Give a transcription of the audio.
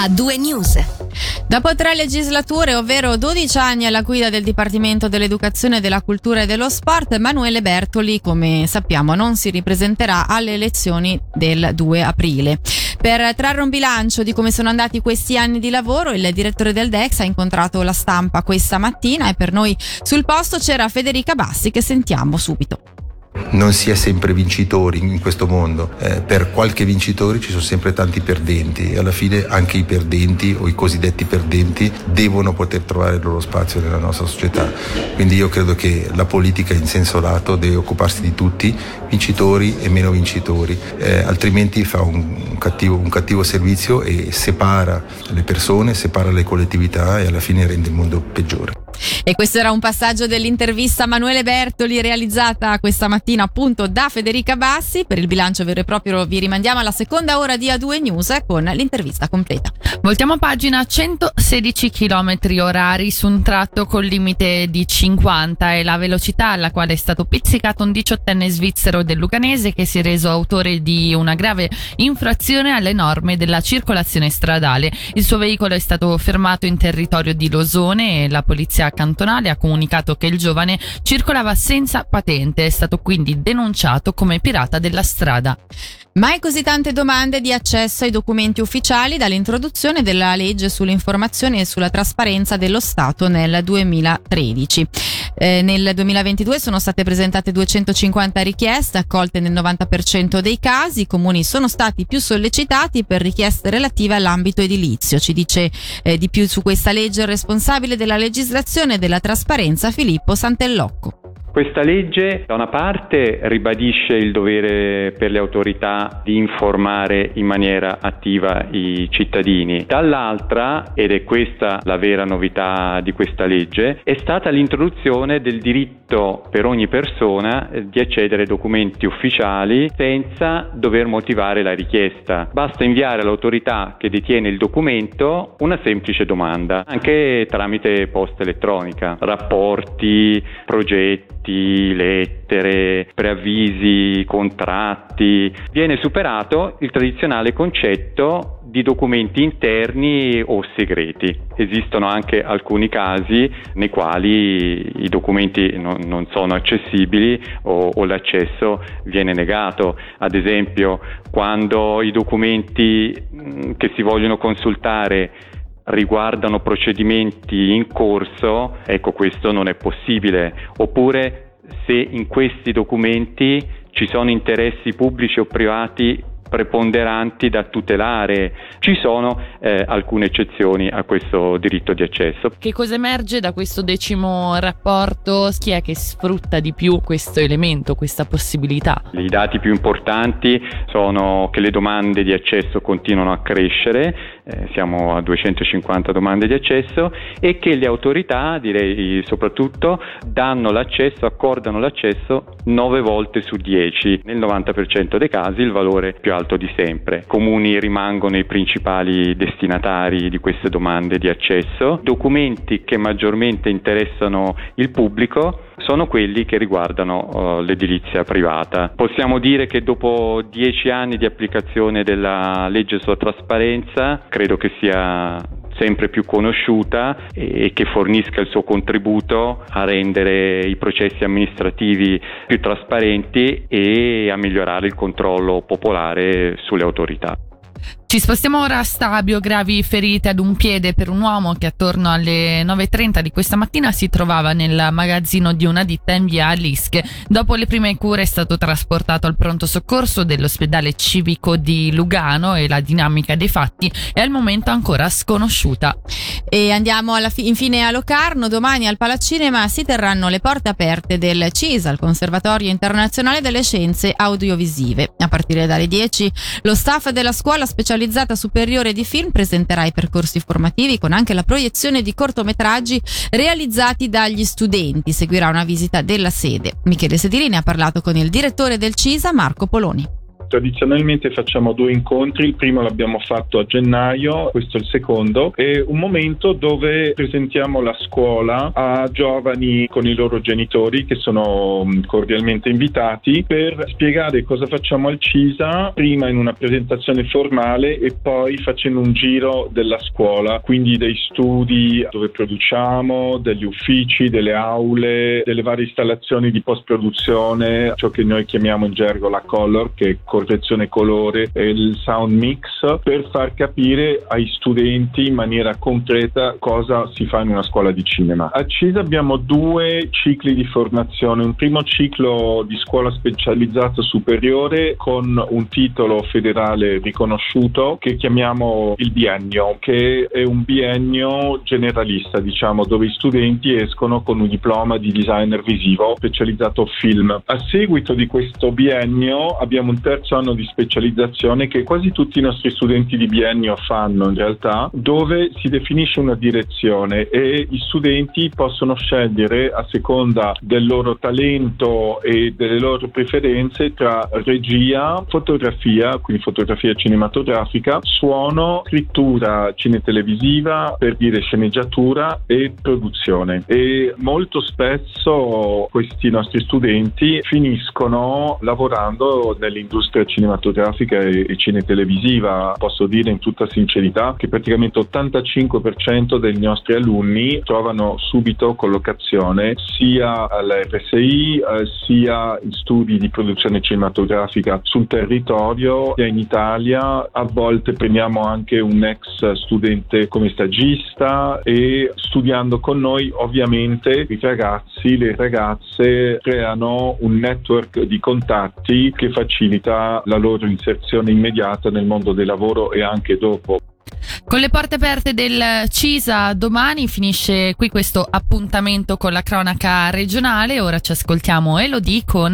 a due news. Dopo tre legislature, ovvero 12 anni alla guida del Dipartimento dell'Educazione, della Cultura e dello Sport, Emanuele Bertoli, come sappiamo, non si ripresenterà alle elezioni del 2 aprile. Per trarre un bilancio di come sono andati questi anni di lavoro, il direttore del DEX ha incontrato la stampa questa mattina e per noi sul posto c'era Federica Bassi che sentiamo subito non si è sempre vincitori in questo mondo. Eh, per qualche vincitore ci sono sempre tanti perdenti e alla fine anche i perdenti o i cosiddetti perdenti devono poter trovare il loro spazio nella nostra società. Quindi io credo che la politica in senso lato deve occuparsi di tutti, vincitori e meno vincitori, eh, altrimenti fa un, un, cattivo, un cattivo servizio e separa le persone, separa le collettività e alla fine rende il mondo peggiore. E questo era un passaggio dell'intervista a Manuele Bertoli realizzata questa mattina appunto da Federica Bassi. Per il bilancio vero e proprio vi rimandiamo alla seconda ora di A2 News con l'intervista completa. Voltiamo pagina 116 km orari su un tratto col limite di 50 e la velocità alla quale è stato pizzicato un diciottenne svizzero del Lucanese che si è reso autore di una grave infrazione alle norme della circolazione stradale. Il suo veicolo è stato fermato in territorio di Losone e la polizia cantonale ha comunicato che il giovane circolava senza patente, è stato quindi denunciato come pirata della strada. Mai così tante domande di accesso ai documenti ufficiali dall'introduzione della legge sull'informazione e sulla trasparenza dello Stato nel 2013. Eh, nel 2022 sono state presentate 250 richieste, accolte nel 90% dei casi. I comuni sono stati più sollecitati per richieste relative all'ambito edilizio. Ci dice eh, di più su questa legge il responsabile della legislazione e della trasparenza Filippo Santellocco. Questa legge da una parte ribadisce il dovere per le autorità di informare in maniera attiva i cittadini, dall'altra, ed è questa la vera novità di questa legge, è stata l'introduzione del diritto per ogni persona di accedere ai documenti ufficiali senza dover motivare la richiesta. Basta inviare all'autorità che detiene il documento una semplice domanda, anche tramite posta elettronica, rapporti, progetti lettere, preavvisi, contratti, viene superato il tradizionale concetto di documenti interni o segreti. Esistono anche alcuni casi nei quali i documenti non, non sono accessibili o, o l'accesso viene negato. Ad esempio, quando i documenti che si vogliono consultare riguardano procedimenti in corso, ecco questo non è possibile. Oppure se in questi documenti ci sono interessi pubblici o privati preponderanti da tutelare. Ci sono eh, alcune eccezioni a questo diritto di accesso. Che cosa emerge da questo decimo rapporto? Chi è che sfrutta di più questo elemento, questa possibilità? I dati più importanti sono che le domande di accesso continuano a crescere, eh, siamo a 250 domande di accesso e che le autorità, direi soprattutto, danno l'accesso, accordano l'accesso 9 volte su 10, nel 90% dei casi il valore più alto di sempre. Comuni rimangono i principali destinatari di queste domande di accesso. Documenti che maggiormente interessano il pubblico sono quelli che riguardano uh, l'edilizia privata. Possiamo dire che dopo dieci anni di applicazione della legge sulla trasparenza, credo che sia sempre più conosciuta e che fornisca il suo contributo a rendere i processi amministrativi più trasparenti e a migliorare il controllo popolare sulle autorità. Ci spostiamo ora a Stabio, gravi ferite ad un piede per un uomo che attorno alle 9.30 di questa mattina si trovava nel magazzino di una ditta in via Lische. Dopo le prime cure è stato trasportato al pronto soccorso dell'ospedale civico di Lugano e la dinamica dei fatti è al momento ancora sconosciuta. E andiamo fi- infine a Locarno, domani al Palacinema si terranno le porte aperte del CISA, il Conservatorio Internazionale delle Scienze Audiovisive. A partire dalle 10 lo staff della scuola specializzata specializzata superiore di film presenterà i percorsi formativi con anche la proiezione di cortometraggi realizzati dagli studenti. Seguirà una visita della sede. Michele Sedilini ha parlato con il direttore del CISA, Marco Poloni. Tradizionalmente facciamo due incontri, il primo l'abbiamo fatto a gennaio, questo è il secondo, è un momento dove presentiamo la scuola a giovani con i loro genitori che sono mm, cordialmente invitati per spiegare cosa facciamo al CISA, prima in una presentazione formale e poi facendo un giro della scuola, quindi dei studi dove produciamo, degli uffici, delle aule, delle varie installazioni di post produzione, ciò che noi chiamiamo in gergo la color, che è correzione colore, e il sound mix, per far capire ai studenti in maniera concreta cosa si fa in una scuola di cinema. A CISA abbiamo due cicli di formazione, un primo ciclo di scuola specializzata superiore con un titolo federale riconosciuto che chiamiamo il biennio, che è un biennio generalista, diciamo, dove i studenti escono con un diploma di designer visivo specializzato film. A seguito di questo biennio abbiamo un terzo anno di specializzazione che quasi tutti i nostri studenti di biennio fanno in realtà, dove si definisce una direzione e i studenti possono scegliere a seconda del loro talento e delle loro preferenze tra regia, fotografia, quindi fotografia cinematografica, suono, scrittura cinetelevisiva, per dire sceneggiatura e produzione. E molto spesso questi nostri studenti finiscono lavorando nell'industria cinematografica e cinetelevisiva. Posso dire in tutta sincerità che praticamente 85% dei nostri alunni trovano subito collocazione sia alla RSI eh, sia in studi di produzione cinematografica sul territorio sia in Italia. A volte prendiamo anche un ex studente come stagista e studiando con noi ovviamente i ragazzi, le ragazze creano un network di contatti che facilita la loro inserzione immediata nel mondo del lavoro e anche dopo. Con le porte aperte del CISA domani finisce qui questo appuntamento con la cronaca regionale. Ora ci ascoltiamo Elodie con